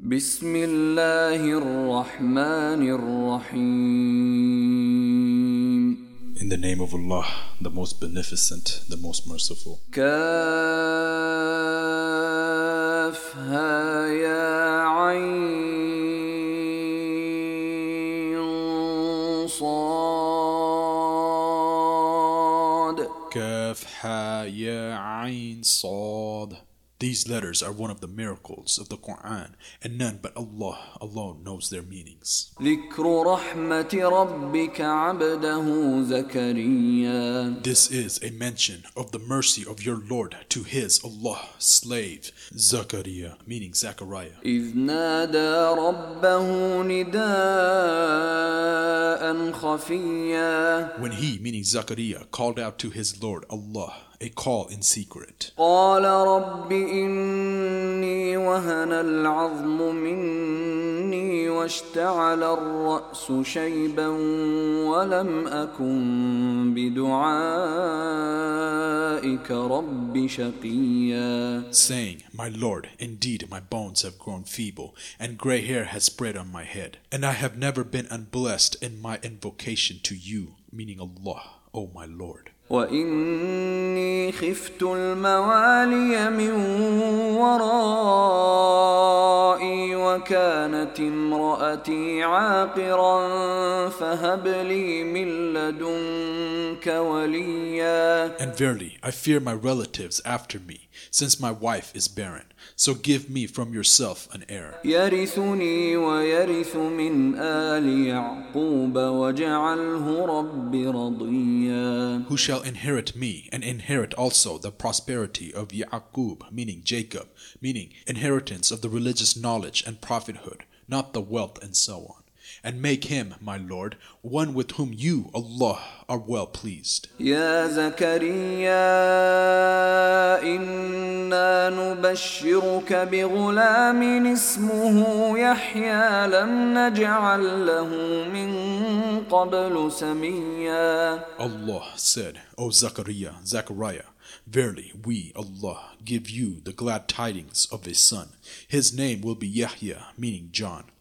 بسم الله الرحمن الرحيم In the name of Allah, the most beneficent, the most merciful. كافها يا عين صاد Kaf ha ya ayn sad. these letters are one of the miracles of the Quran, and none but Allah alone knows their meanings. This is a mention of the mercy of your Lord to His Allah slave, Zakaria, meaning Zachariah. When he, meaning Zachariah, called out to his Lord Allah a call in secret. قال رب إني وهن العظم مني واشتعل الرأس شيبا ولم أكن بدعائك رب شقيا saying, My Lord, indeed my bones have grown feeble, and gray hair has spread on my head, and I have never been unblessed in my invocation to you, meaning Allah, O my Lord. وإني خفت الموالي من ورائي وكانت امرأتي عاقرا فهب لي من لدنك وليا And verily, I fear my relatives after me, since my wife is barren. So give me from yourself an heir, يرثني ويرث من آل يعقوب واجعله رب رضيا who shall inherit me, and inherit also the prosperity of Ya'qub, meaning Jacob, meaning inheritance of the religious knowledge and prophethood, not the wealth and so on And make him, my Lord, one with whom you, Allah, are well pleased. يا زكريا إنا نبشرك بغلام اسمه يحيى لم نجعل له من قبل سميا Allah said, O Zachariah, Zachariah, verily we, Allah, give you the glad tidings of a son. His name will be Yahya, meaning John.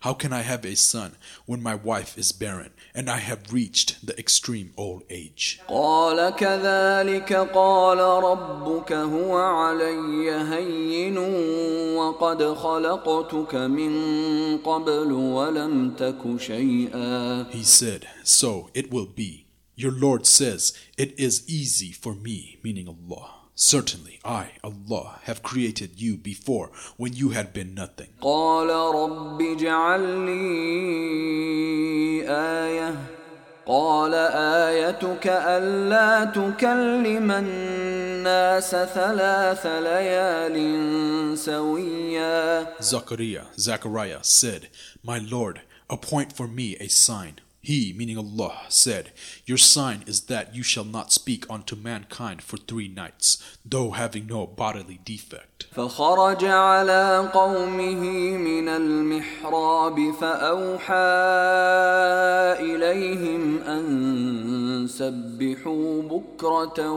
how can I have a son when my wife is barren and I have reached the extreme old age? قال كذلك قال ربك هو علي هين وقد خلقتك من قبل ولم تك شيئا He said, So it will be. Your Lord says, It is easy for me, meaning Allah. Certainly, I, Allah, have created you before when you had been nothing. قال رب اجعل لي آية قال آيتك ألا تكلم الناس ثلاث ليال سويا Zachariah, Zachariah said, My Lord, appoint for me a sign. He, meaning Allah, said, Your sign is that you shall not speak unto mankind for three nights, though having no bodily defect. فخرج على قومه من المحراب فأوحى إليهم أن سبحوا بكرة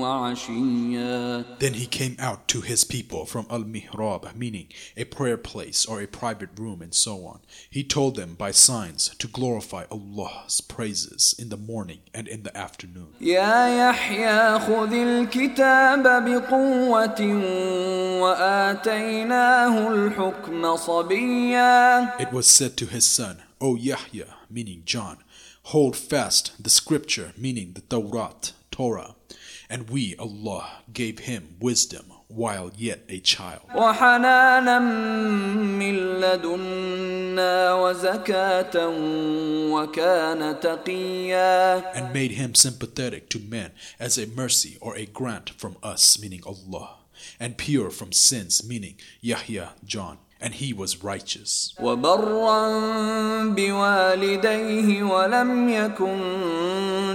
وعشيا Then he came out to his people from Al Mihrab, meaning a prayer place or a private room, and so on. He told them by signs to glorify Allah's praises in the morning and in the afternoon. يا يحيى خذ الكتاب بقوة وآتيناه الحكم صبيا It was said to his son, O Yahya, meaning John, hold fast the scripture, meaning the Tawrat, Torah, and we, Allah, gave him wisdom while yet a child. وحنانا من لدنا وزكاة وكان تقيا and made him sympathetic to men as a mercy or a grant from us, meaning Allah, and pure from sins, meaning Yahya, John. and he was righteous. وبرا بوالديه ولم يكن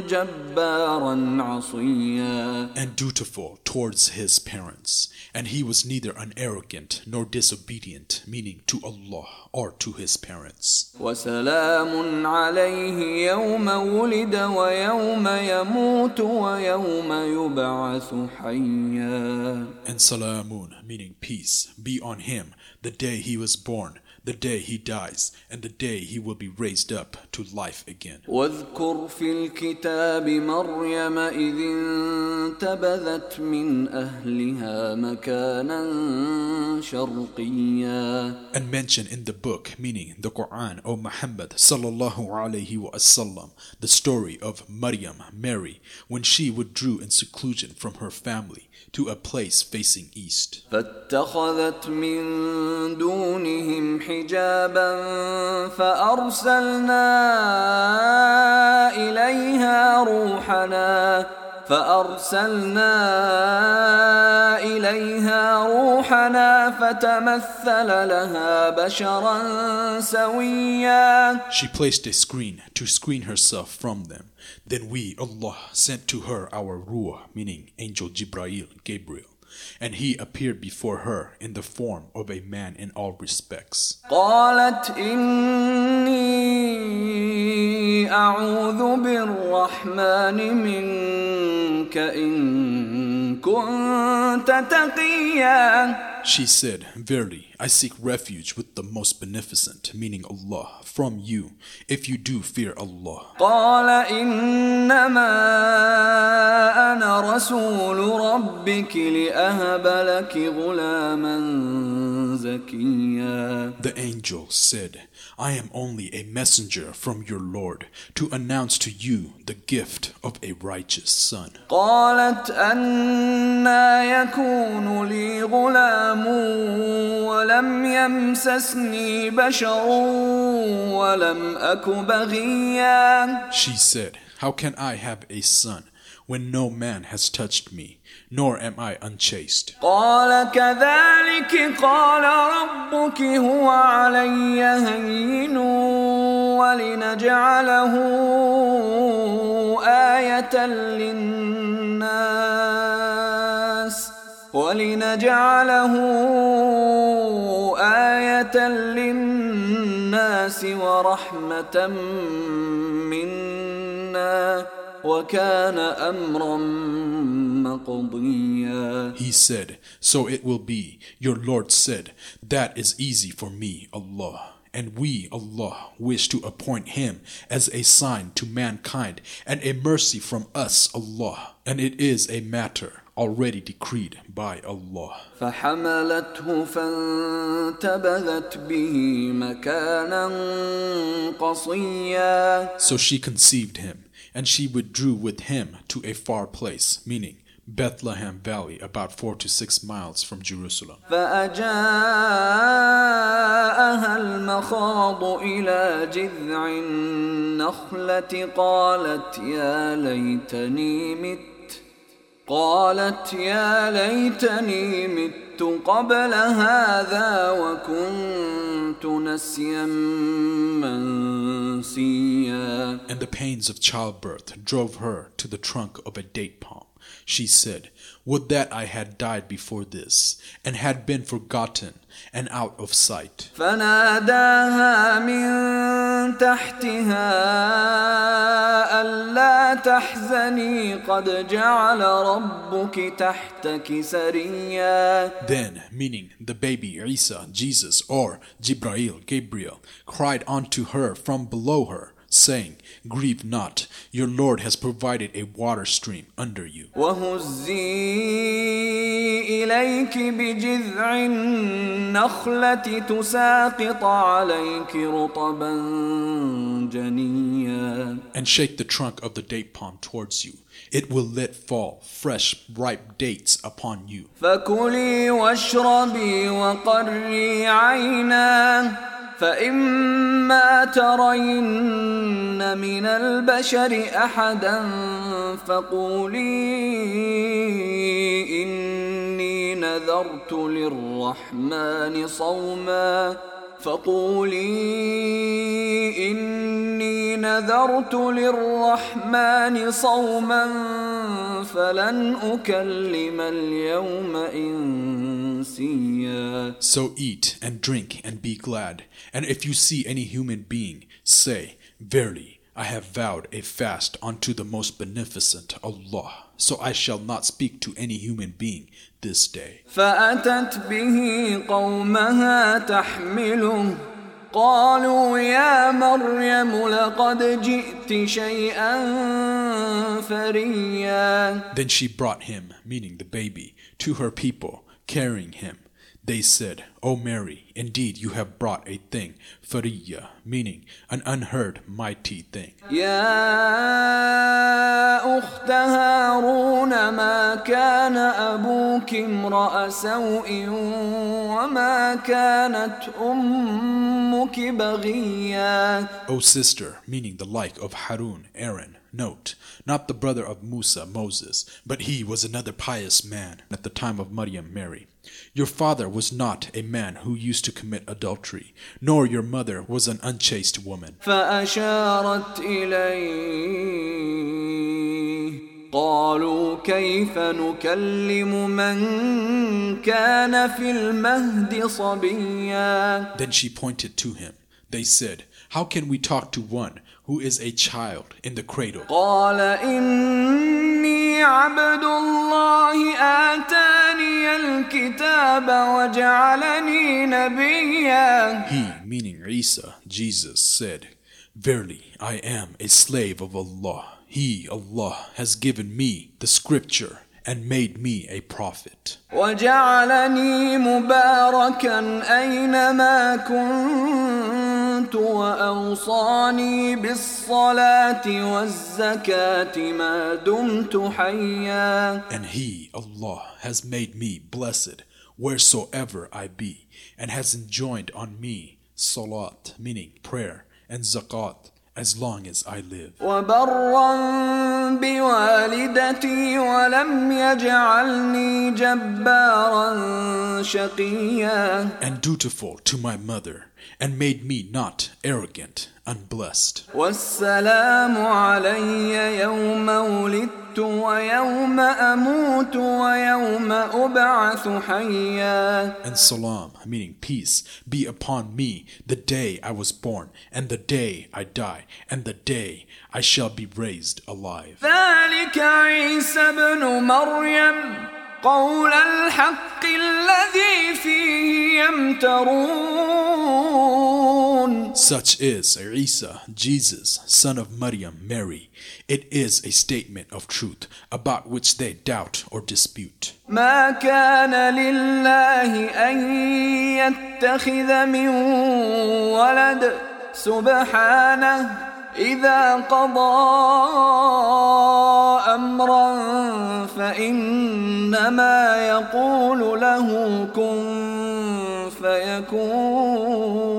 جبارا عصيا And dutiful towards his parents, and he was neither an arrogant nor disobedient, meaning to Allah or to his parents. وسلام عليه يوم ولد ويوم يموت ويوم يبعث حيا And salamun, meaning peace, be on him the day he was born, the day he dies, and the day he will be raised up to life again. واذكر في الكتاب مريم إذ انتبذت من أهلها مكانا شرقيا And mention in the book, meaning the Quran, O Muhammad sallallahu alaihi wasallam, the story of Maryam, Mary, when she withdrew in seclusion from her family To a place facing east. فاتخذت من دونهم حجابا فأرسلنا إليها روحنا فأرسلنا إليها روحنا فتمثل لها بشرا سويا She placed a screen to screen herself from them. Then we, Allah, sent to her our Ruah, meaning Angel Jibrail, Gabriel, and he appeared before her in the form of a man in all respects. قالت إني أعوذ بالرحمن منك إن كنت تقيا She said, Verily, I seek refuge with the most beneficent, meaning Allah, from you, if you do fear Allah. قال إنما أنا رسول ربك لأهب لك غلاما زكيا The angel said, I am only a messenger from your Lord to announce to you the gift of a righteous son. قالت أنا يكون لي غلام ولم يمسسني بشر ولم أك بغيا She said, How can I have a son when no man has touched me, Nor am I unchaste? قال كذلك قال ربك هو علي هين ولنجعله آية للناس ولنجعله آية للناس ورحمة منا He said, So it will be. Your Lord said, That is easy for me, Allah. And we, Allah, wish to appoint him as a sign to mankind and a mercy from us, Allah. And it is a matter already decreed by Allah. فحملته فانتبذت به مكانا قصيا So she conceived him, and she withdrew with him to a far place, meaning Bethlehem Valley, about four to six miles from Jerusalem. فأجاءها المخاض إلى جذع النخلة قالت يا ليتني مت قالت يا ليتني مت قبل هذا وكنت نسيا منسيا And the pains of childbirth drove her to the trunk of a date palm. She said, Would that I had died before this, and had been forgotten and out of sight. فناداها من تحتها ألا تحزني قد جعل ربك تحتك سريا Then, meaning the baby Isa, Jesus, or Jibrail, Gabriel, cried unto her from below her, saying, Grieve not, your Lord has provided a water stream under you. وهزي إليك بجذع النخلة تساقط عليك رطبا جنيا And shake the trunk of the date palm towards you. It will let fall fresh, ripe dates upon you. فكلي واشربي وقري عينا فإما ترين من البشر أحدا فقولي إني نذرت للرحمن صوما فقولي إني نذرت للرحمن صوما فلن أكلم اليوم إنسيا So eat and drink and be glad. And if you see any human being, say, Verily, I have vowed a fast unto the most beneficent Allah. So I shall not speak to any human being this day. فأتت به قومها تحمله قالوا يا مريم لقد جئت شيئا فريا Then she brought him, meaning the baby, to her people, carrying him. They said, O Mary, indeed you have brought a thing, fariya, meaning an unheard mighty thing. يا أخت هارون ما كان أبوك امرأ سوء وما كانت أمك بغيا O sister, meaning the like of Harun, Aaron, note, not the brother of Musa, Moses, but he was another pious man at the time of Maryam, Mary. Your father was not a man who used to commit adultery, nor your mother was an unchaste woman. فأشارت إليه قالوا كيف نكلم من كان في المهد صبيا Then she pointed to him. They said, How can we talk to one who is a child in the cradle? قال إني عبد الله آتاني الكتاب وجعلني نبيا He, meaning Isa, Jesus, said, Verily, I am a slave of Allah. He, Allah, has given me the scripture and made me a prophet. وجعلني مباركا أينما كنت وأوصاني بالصلاة والزكاة ما دمت حيا And He, Allah, has made me blessed wheresoever I be, and has enjoined on me salat, meaning prayer, and zakat, as long as I live. وبرا بوالدتي ولم يجعلني جبارا شقيا And dutiful to my mother, and made me not arrogant, unblessed. والسلام علي يوم ولدت ويوم أموت ويوم أبعث حيا And salam, meaning peace, be upon me the day I was born, and the day I die, and the day I shall be raised alive. ذلك عيسى ابن مريم قول الحق الذي فيه يمترون Such is Isa, Jesus, son of Maryam, Mary. It is a statement of truth about which they doubt or dispute. ما كان لله أن يتخذ من ولد سبحانه إذا قضى أمرا فإنما يقول له كن فيكون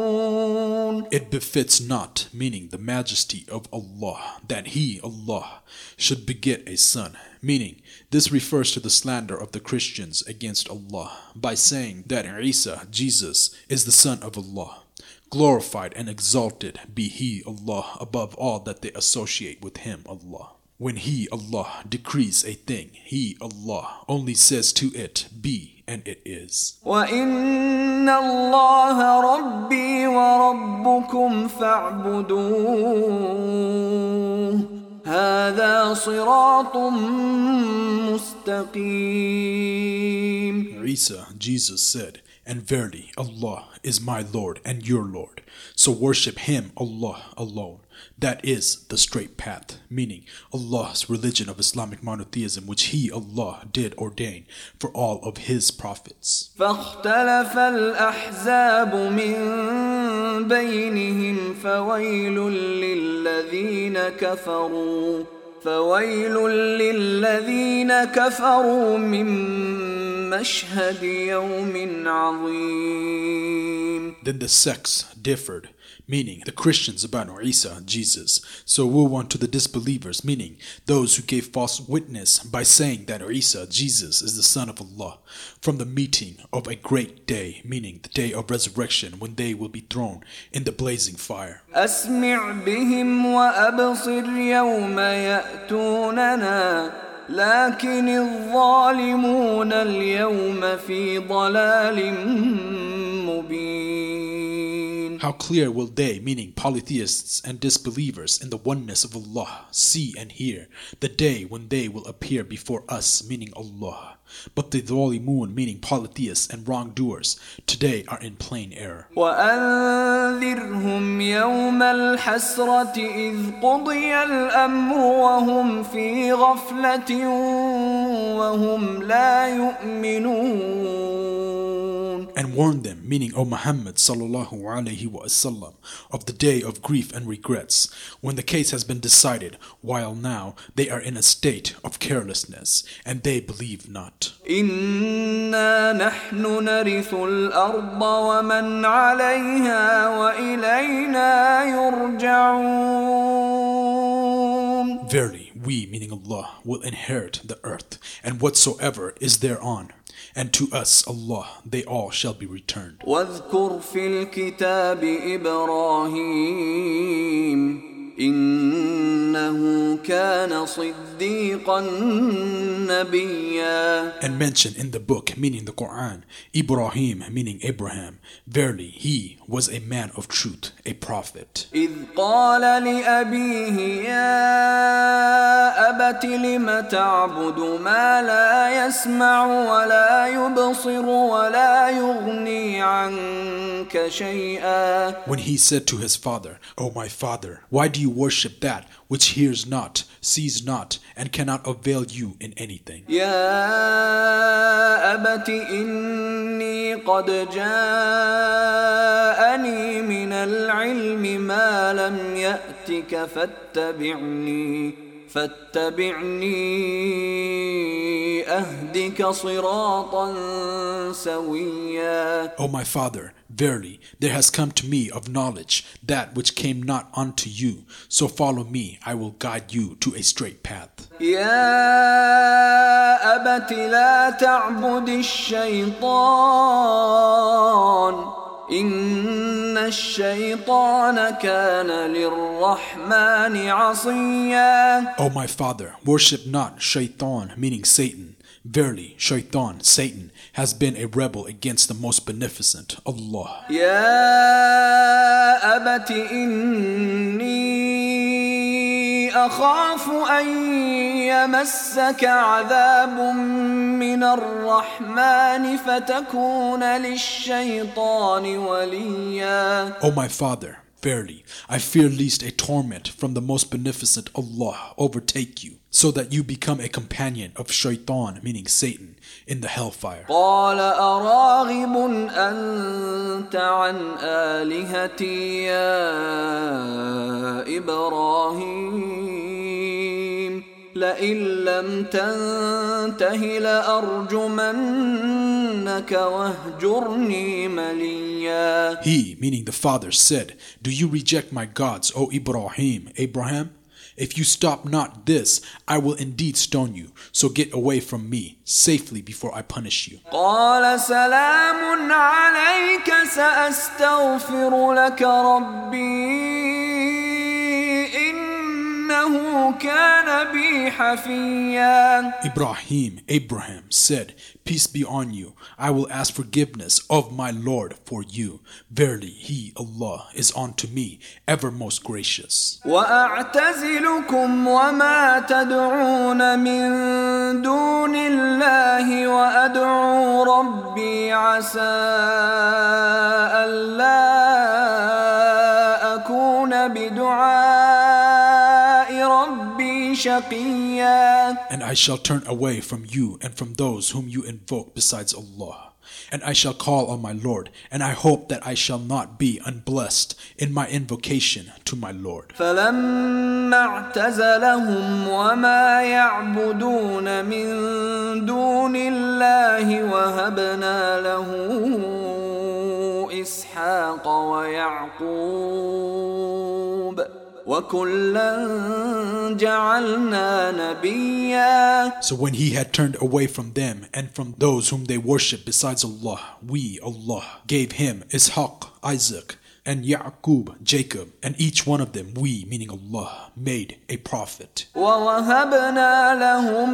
it befits not, meaning the majesty of Allah, that He, Allah, should beget a son. Meaning, this refers to the slander of the Christians against Allah by saying that Isa, Jesus, is the son of Allah. Glorified and exalted be He, Allah, above all that they associate with Him, Allah. When He, Allah, decrees a thing, He, Allah, only says to it, Be, and it is. وإن الله ربي وربكم فاعبدوه هذا صراط مستقيم Isa, Jesus said, And verily, Allah is my Lord and your Lord. So worship Him, Allah, alone. That is the straight path, meaning Allah's religion of Islamic monotheism, which He, Allah, did ordain for all of His prophets. فاختلف الأحزاب من بينهم فويل للذين كفروا فويل للذين كفروا من مشهد يوم عظيم Then the sects differed meaning the Christians about Isa, Jesus. So woe unto the disbelievers, meaning those who gave false witness by saying that Isa, Jesus, is the Son of Allah, from the meeting of a great day, meaning the day of resurrection when they will be thrown in the blazing fire. أسمع بهم وأبصر يوم يأتوننا لكن الظالمون اليوم في ضلال مبين How clear will they, meaning polytheists and disbelievers in the oneness of Allah, see and hear the day when they will appear before us, meaning Allah. But the Dhalimun, meaning polytheists and wrongdoers, today are in plain error. وأنذرهم يوم الحسرة إذ قضي الأمر وهم في غفلة وهم لا يؤمنون And warn them, meaning O Muhammad sallallahu alaihi wasallam, of the day of grief and regrets, when the case has been decided, while now they are in a state of carelessness, and they believe not. إنا نحن نرث الأرض ومن عليها وإلينا يرجعون Verily, we, meaning Allah, will inherit the earth, and whatsoever is thereon, and to us, Allah, they all shall be returned. واذكر في الكتاب إبراهيم إنه كان صديقا نبيا And mention in the book, meaning the Quran, Ibrahim, meaning Abraham. Verily, he was a man of truth, a prophet. إذ قال لأبيه يا أبت لم تعبد ما لا يسمع ولا يبصر ولا يغني عنك شيئا When he said to his father, O my father, why do you worship that which hears not, sees not, and cannot avail you in anything? يا أبت إني قد جاءني من العلم ما لم يأتك فاتبعني فاتبعني أهدك صراطا سويا O my father, verily, there has come to me of knowledge that which came not unto you. So follow me, I will guide you to a straight path. يا أبت لا تعبد الشيطان إن الشيطان كان للرحمن عصيا O my father, worship not Shaitan, meaning Satan. Verily, Shaitan, Satan, has been a rebel against the most beneficent, Allah. يا أبت إني أخاف أن يمسك عذاب من الرحمن فتكون للشيطان وليا O my father, verily, I fear lest a torment from the most beneficent Allah overtake you, so that you become a companion of Shaitan, meaning Satan, in the hellfire. قال أراغب أنت عن آلهتي يا إبراهيم لئن لم تنته لأرجمنك واهجرني مليا He, meaning the father, said, Do you reject my gods, O Ibrahim, Abraham? If you stop not this, I will indeed stone you. So get away from me safely before I punish you. كان بي حفيا Ibrahim, Abraham said, Peace be on you. I will ask forgiveness of my Lord for you. Verily, He, Allah, is unto me ever most gracious. وأعتزلكم وما تدعون من دون الله وأدعو ربي عسى ألا أكون بدعاء ربي شقيا And I shall turn away from you and from those whom you invoke besides Allah. And I shall call on my Lord, and I hope that I shall not be unblessed in my invocation to my Lord. فلما اعتزلهم وما يعبدون من دون الله وهبنا له واسحاق ويعقوب وكلا جعلنا نبيا so when he had turned away from them and from those whom they worship besides Allah, we, Allah, gave him Ishaq, Isaac, and Ya'qub, Jacob, and each one of them, we, meaning Allah, made a prophet. ووهبنا لهم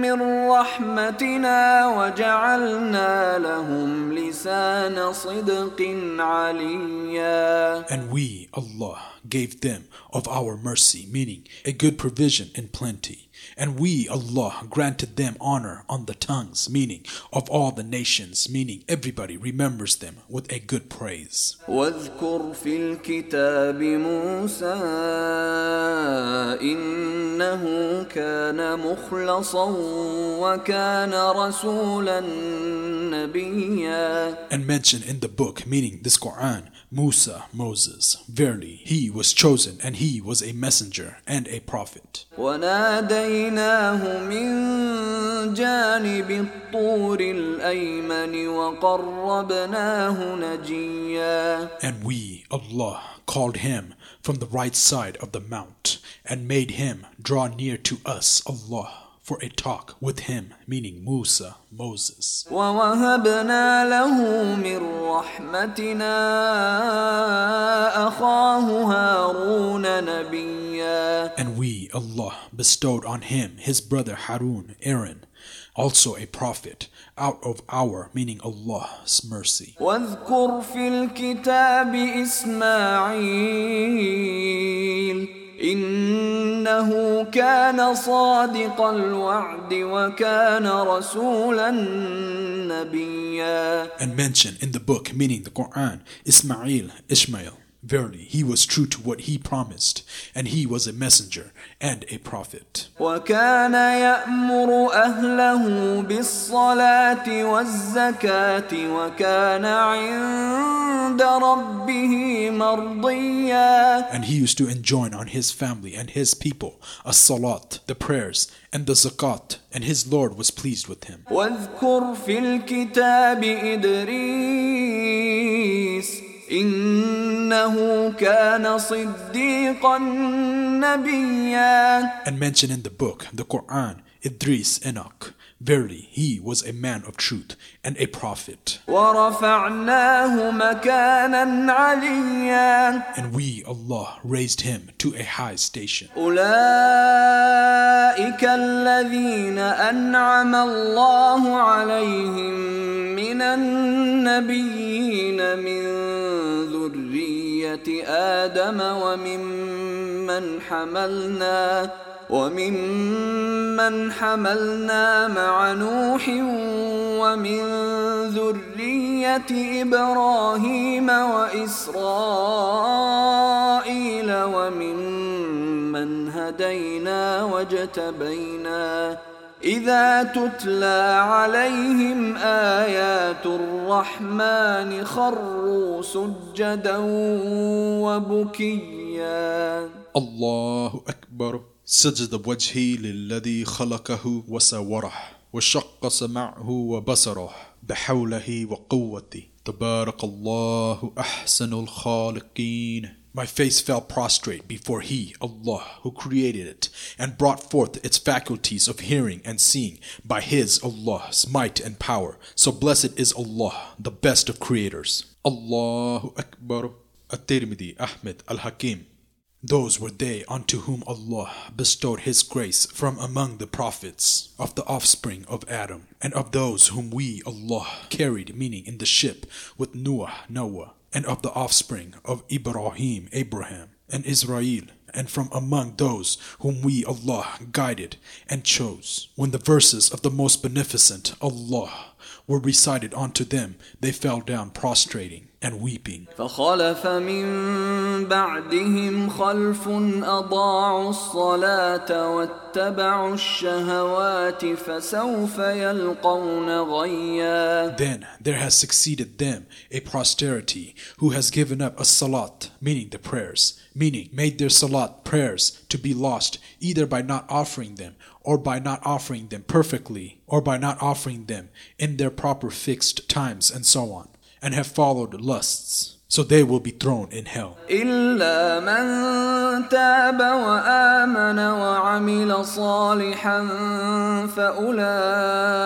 من رحمتنا وجعلنا لهم لسان صدق عليا And we, Allah, gave them of our mercy, meaning a good provision in plenty. And we, Allah, granted them honor on the tongues, meaning of all the nations, meaning everybody remembers them with a good praise. واذكر في الكتاب موسى إنه كان مخلصا وكان رسولا نبيا And mention in the book, meaning this Quran, Musa, Moses. Verily, he was chosen and he was a messenger and a prophet. وناديناه من جانب الطور الأيمن وقربناه نجيا And we, Allah, called him from the right side of the mount and made him draw near to us, Allah, for a talk with him, meaning Musa, Moses. ووهبنا له من رحمتنا أخاه هارون نبيا And we, Allah, bestowed on him his brother Harun, Aaron, also a prophet, out of our, meaning Allah's mercy. واذكر في الكتاب إسماعيل إنه كان صادق الوعد وكان رسولا نبيا And mention in the book, meaning the Quran, Ismail, Ishmael. Verily, he was true to what he promised, and he was a messenger and a prophet. وكان يأمر أهله بالصلاة والزكاة وكان عند ربه مرضيا And he used to enjoin on his family and his people a salat, the prayers, and the zakat, and his Lord was pleased with him. واذكر في الكتاب إدريس إنه كان صديقا نبيا And mention in the book, the Quran, Idris Enoch. Verily, he was a man of truth and a prophet. ورفعناه مكانا عليا And we, Allah, raised him to a high station. أولئك الذين أنعم الله عليهم من النبيين من آدم وممن حملنا وممن حملنا مع نوح ومن ذرية إبراهيم وإسرائيل وممن هدينا واجتبينا. إذا تتلى عليهم آيات الرحمن خروا سجدا وبكيا. الله أكبر. سجد وجهي للذي خلقه وسوره وشق سمعه وبصره بحوله وقوته. تبارك الله أحسن الخالقين. My face fell prostrate before He, Allah, who created it, and brought forth its faculties of hearing and seeing by His, Allah's might and power. So blessed is Allah, the best of creators. Allahu Akbar. At-Tirmidhi, Ahmed, Al-Hakim. Those were they unto whom Allah bestowed His grace from among the prophets of the offspring of Adam, and of those whom we, Allah, carried, meaning in the ship, with Nuh, Noah, and of the offspring of Ibrahim, Abraham, and Israel, and from among those whom we, Allah, guided and chose. When the verses of the most beneficent, Allah, were recited unto them, they fell down prostrating and weeping. فخلف من بعدهم خلف أضاعوا الصلاة واتبعوا الشهوات فسوف يلقون غيا Then there has succeeded them a posterity who has given up a salat, meaning the prayers, meaning made their salat prayers to be lost either by not offering them or by not offering them perfectly or by not offering them in their proper fixed times and so on. and have followed lusts, so they will be thrown in hell. إلا من تاب وآمن وعمل صالحا فأولئك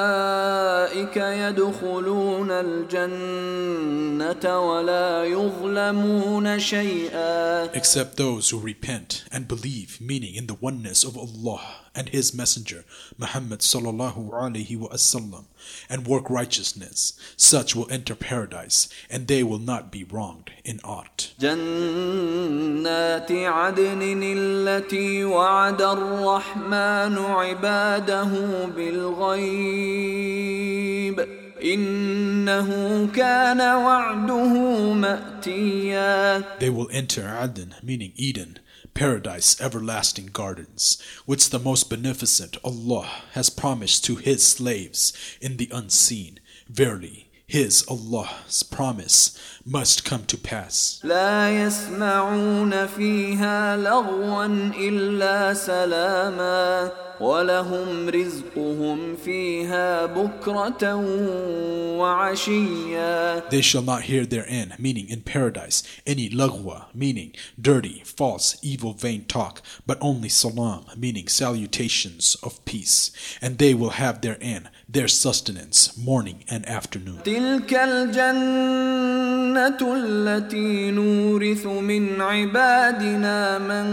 يدخلون الجنة ولا يظلمون شيئا Except those who repent and believe, meaning in the oneness of Allah and His Messenger Muhammad sallallahu alaihi wasallam, and work righteousness, such will enter paradise, and they will not be wronged in aught. جنات عدن التي وعد الرحمن عباده بالغيب they will enter Adn, meaning Eden, paradise, everlasting gardens, which the most beneficent Allah has promised to His slaves in the unseen. Verily, his Allah's promise must come to pass. لا ولهم رزقهم فيها بكرة وعشيا They shall not hear therein, meaning in paradise, any lagwa, meaning dirty, false, evil, vain talk, but only salam, meaning salutations of peace. And they will have therein their sustenance morning and afternoon. تلك الجنة التي نورث من عبادنا من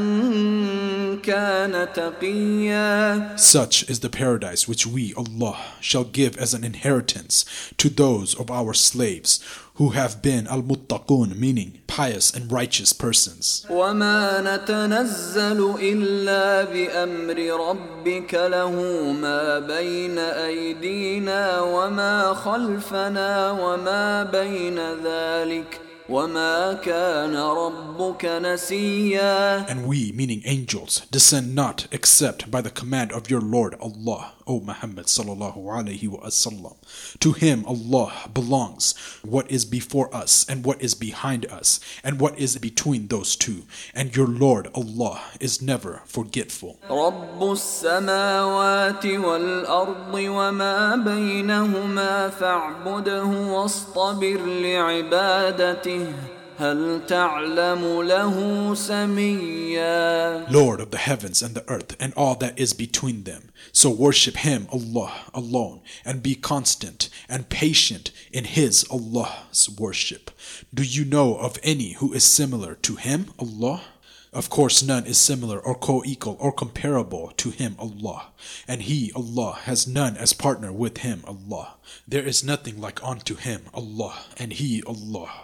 كان تقيا Such is the paradise which we, Allah, shall give as an inheritance to those of our slaves who have been al-muttaqun, meaning pious and righteous persons. وما نتنزل إلا بأمر ربك له ما بين أيدينا وما خلفنا وما بين ذلك وما كان ربك نسيا And we, meaning angels, descend not except by the command of your Lord Allah, O Muhammad sallallahu alaihi wasallam. To him Allah belongs what is before us and what is behind us and what is between those two. And your Lord Allah is never forgetful. رب السماوات والأرض وما بينهما فاعبده واصطبر لعبادته Lord of the heavens and the earth and all that is between them. So worship Him, Allah, alone, and be constant and patient in His, Allah's worship. Do you know of any who is similar to Him, Allah? Of course, none is similar or co equal or comparable to Him, Allah. And He, Allah, has none as partner with Him, Allah. There is nothing like unto Him, Allah, and He, Allah.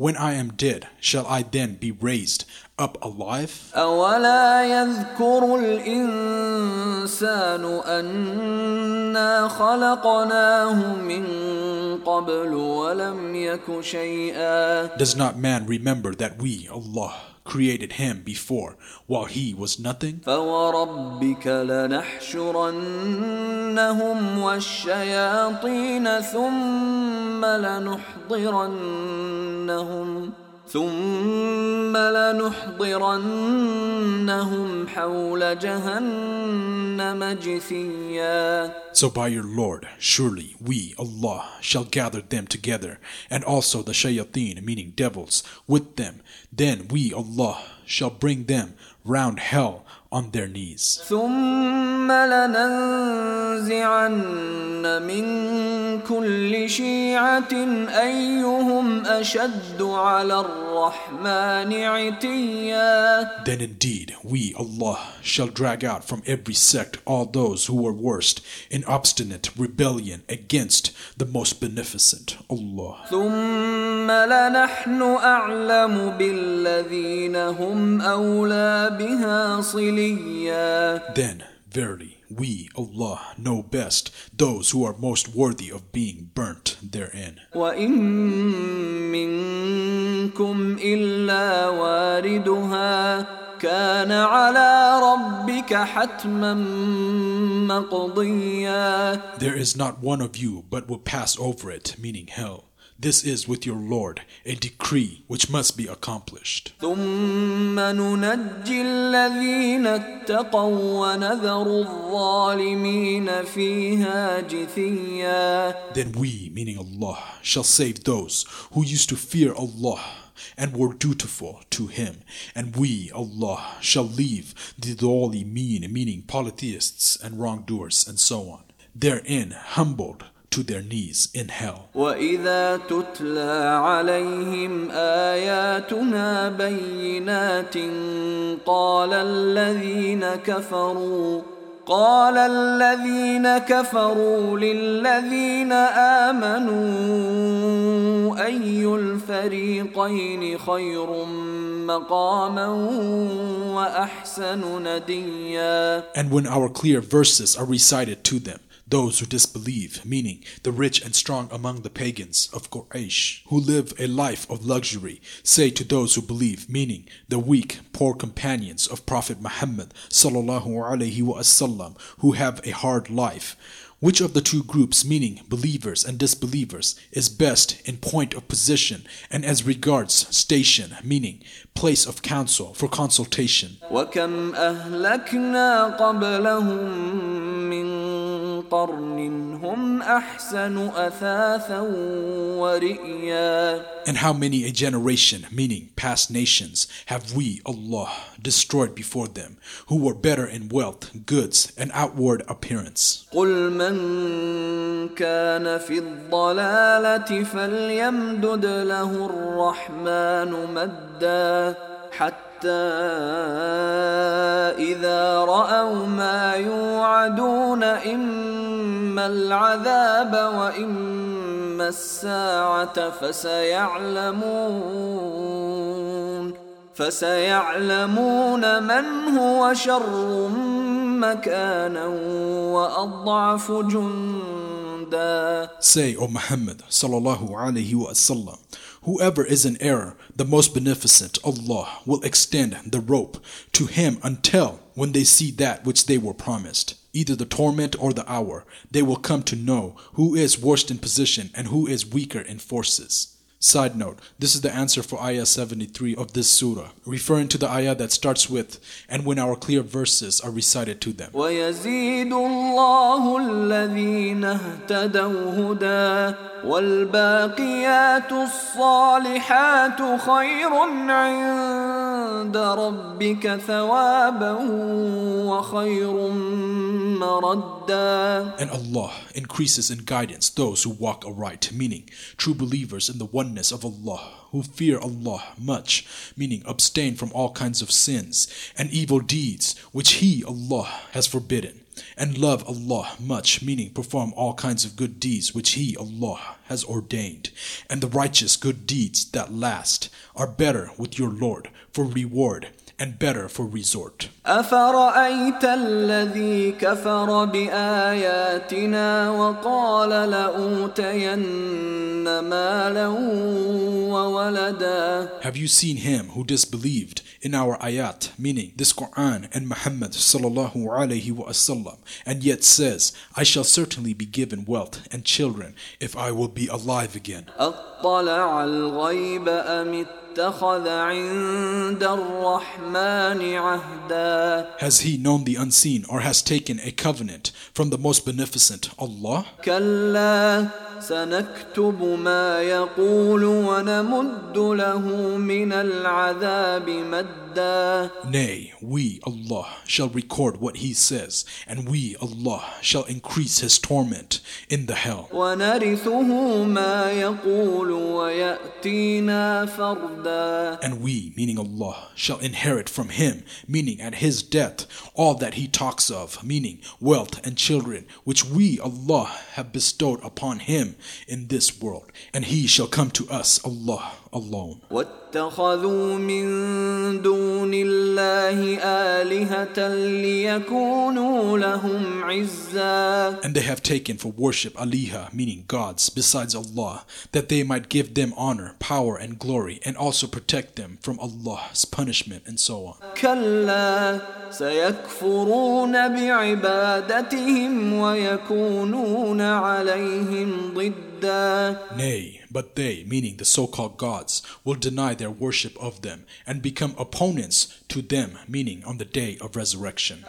When I am dead, shall I then be raised up alive? أولا يذكر الإنسان أنا خلقناه من قبل ولم يك شيئا Does not man remember that we, Allah, created him before while he was nothing? فوربك لنحشرنهم والشياطين ثم لنحضرنهم ثم لنحضرنهم حول جهنم جثيا So by your Lord, surely we, Allah, shall gather them together, and also the shayateen, meaning devils, with them. Then we, Allah, shall bring them round hell on their knees. ثم لننزعن من كل شيعة أيهم أشد على الرحمن عتيا Then indeed we, Allah, shall drag out from every sect all those who were worst in obstinate rebellion against the most beneficent, Allah. ثم لنحن أعلم بالذين هم أولى بها صليا Then, verily, we, Allah, know best those who are most worthy of being burnt therein. وإن منكم إلا واردها كان على ربك حتما مقضيا There is not one of you but will pass over it, meaning hell. This is with your Lord a decree which must be accomplished. Then we, meaning Allah, shall save those who used to fear Allah and were dutiful to Him, and we, Allah, shall leave the dhalimin, meaning polytheists and wrongdoers, and so on. Therein humbled to their knees in hell. وإذا تتلى عليهم آياتنا بينات قال الذين كفروا قال الذين كفروا للذين آمنوا أي الفريقين خير مقاما وأحسن نديا And when our clear verses are recited to them, those who disbelieve, meaning the rich and strong among the pagans of Quraysh, who live a life of luxury, say to those who believe, meaning the weak, poor companions of Prophet Muhammad sallallahu alaihi wasallam, who have a hard life. Which of the two groups, meaning believers and disbelievers, is best in point of position and as regards station, meaning place of counsel for consultation? قرن هم أحسن أثاثا ورئيا And how many a generation, meaning past nations, have we, Allah, destroyed before them, who were better in wealth, goods, and outward appearance? قل من كان في الضلالة فليمدد له الرحمن مدا حتى إذا رأوا ما يوعدون إما العذاب وإما الساعة فسيعلمون فسيعلمون من هو شر مكانا وأضعف جندا. Say, O Muhammad sallallahu alaihi wasallam, Whoever is in error, the most beneficent, Allah, will extend the rope to him until when they see that which they were promised, either the torment or the hour, they will come to know who is worst in position and who is weaker in forces. Side note, this is the answer for ayah 73 of this surah, referring to the ayah that starts with, and when our clear verses are recited to them. ويزيد الله الذين اهتدوا هدى والباقيات الصالحات خير عند ربك ثوابا وخير مردا And Allah increases in guidance those who walk aright, meaning true believers in the oneness of Allah, who fear Allah much, meaning abstain from all kinds of sins and evil deeds which He, Allah, has forbidden. And love Allah much, meaning perform all kinds of good deeds which He, Allah, has ordained. And the righteous good deeds that last are better with your Lord for reward and better for resort. أفرأيت الذي كفر بآياتنا وقال لأوتين مالا وولدا Have you seen him who disbelieved in our ayat, meaning this Quran and Muhammad sallallahu alaihi wasallam, and yet says, I shall certainly be given wealth and children if I will be alive again. أطلع الغيب أم اتخذ عند الرحمن عهدا Has he known the unseen or has taken a covenant from the most beneficent Allah? كلا سنكتب ما يقول ونمد له من العذاب مدا Nay, we, Allah, shall record what he says, and we, Allah, shall increase his torment in the hell. ونرثه ما يقول ويأتينا فردا And we, meaning Allah, shall inherit from him, meaning at his death, all that he talks of, meaning wealth and children, which we, Allah, have bestowed upon him in this world. And he shall come to us, Allah, alone. And they have taken for worship aliha, meaning gods, besides Allah, that they might give them honor, power, and glory, and also protect them from Allah's punishment and so on. سيكفرون بعبادتهم ويكونون عليهم ضدا. Nay, but they, meaning the so-called gods, gods will deny their worship of them and become opponents to them, meaning on the day of resurrection.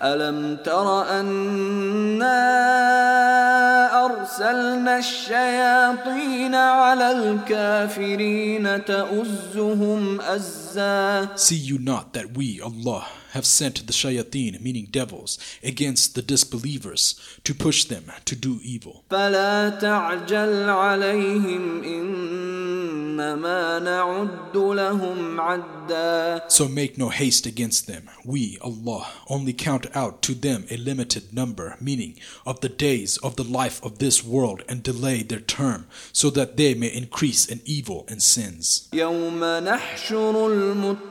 See you not that we, Allah, have sent the shayateen, meaning devils, against the disbelievers to push them to do evil. فلا تعجل عليهم إنما نعد لهم عدا So make no haste against them. We, Allah, only count out to them a limited number, meaning of the days of the life of this world, and delay their term, so that they may increase in evil and sins. يوم نحشر المتقين إلى الرحمن وفدا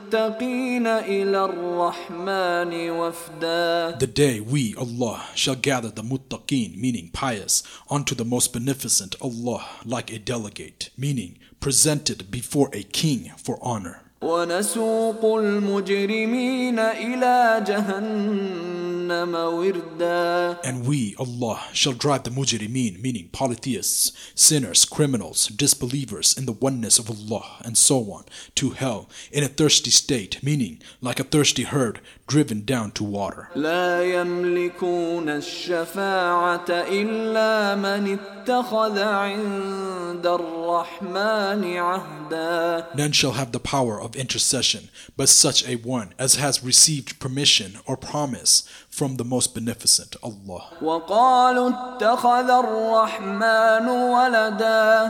The day we, Allah, shall gather the muttaqeen, meaning pious, unto the most beneficent Allah, like a delegate, meaning presented before a king for honor. ونسوق المجرمين إلى جهنم وردا And we, Allah, shall drive the mujrimeen, meaning polytheists, sinners, criminals, disbelievers in the oneness of Allah, and so on, to hell in a thirsty state, meaning like a thirsty herd driven down to water. لا يملكون الشفاعة إلا من اتخذ عند الرحمن عهدا None shall have the power of of intercession, but such a one as has received permission or promise from the most beneficent, Allah.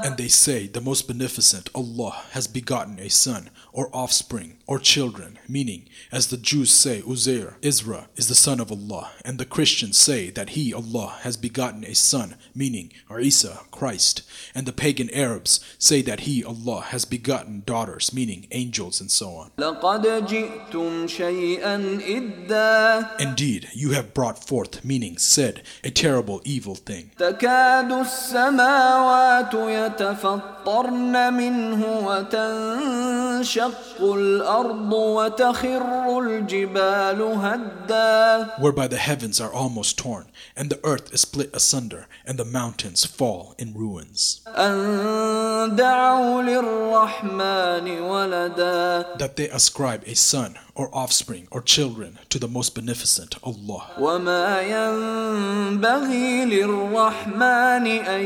And they say, the most beneficent, Allah, has begotten a son, or offspring, or children, meaning, as the Jews say, Uzair, Ezra is the son of Allah, and the Christians say that he, Allah, has begotten a son, meaning, Isa, Christ, and the pagan Arabs say that he, Allah, has begotten daughters, meaning angels and so on. Indeed, you have brought forth, meaning said, a terrible evil thing. تكاد السماوات يتفطرن منه وتنشق الأرض وتخر الجبال هدا whereby the heavens are almost torn, and the earth is split asunder, and the mountains fall in ruins. أن دعوا للرحمن ولدا That they ascribe a son, or offspring, or children to the most beneficent Allah. وما ينبغي للرحمن أن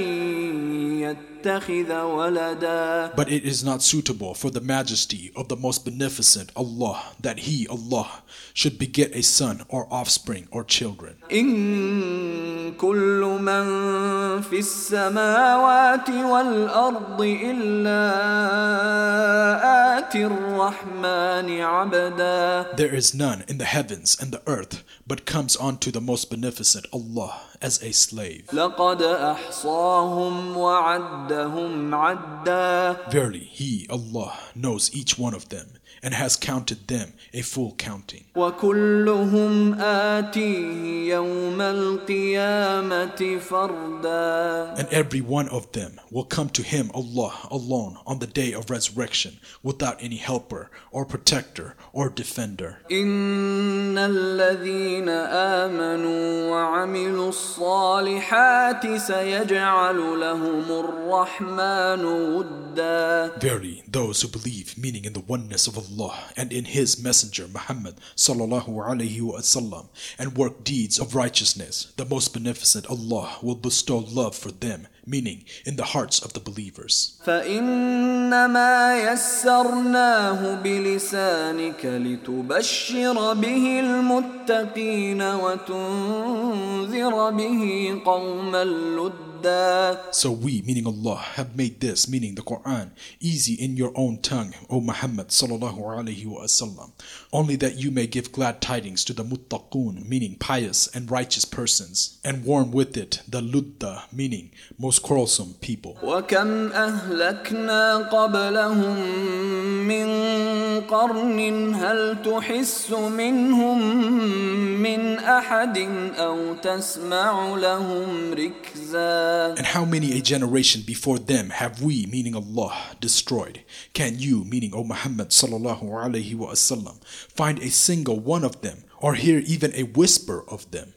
يتخذ ولدا But it is not suitable for the majesty of the most beneficent Allah that He, Allah, should beget a son, or offspring, or children. إن كل من في السماوات والأرض إلا آتي الرحمن عبدا There is none in the heavens and the earth, but comes unto the most beneficent Allah as a slave. Verily, He, Allah, knows each one of them and has counted them a full counting. وكلهم آتيه يوم القيامة فردا And every one of them will come to him, Allah, alone on the day of resurrection, without any helper, or protector, or defender. إن الذين آمنوا وعملوا الصالحات سيجعل لهم الرحمن ودا Verily, those who believe, meaning in the oneness of Allah and in His Messenger Muhammad sallallahu alaihi wasallam, and work deeds of righteousness, the most beneficent Allah will bestow love for them, meaning in the hearts of the believers. فإنما يسرناه بلسانك لتبشر به المتقين وتنذر به قوما لدا So we, meaning Allah, have made this, meaning the Quran, easy in your own tongue, O Muhammad sallallahu alaihi wasallam, only that you may give glad tidings to the muttaqun, meaning pious and righteous persons, and warn with it the ludda, meaning most quarrelsome people. وكم أهلكنا قبلهم من قرن هل تحس منهم من أحد أو تسمع لهم ركزا uh, and how many a generation before them have we, meaning Allah, destroyed? Can you, meaning O Muhammad sallallahu find a single one of them, or hear even a whisper of them?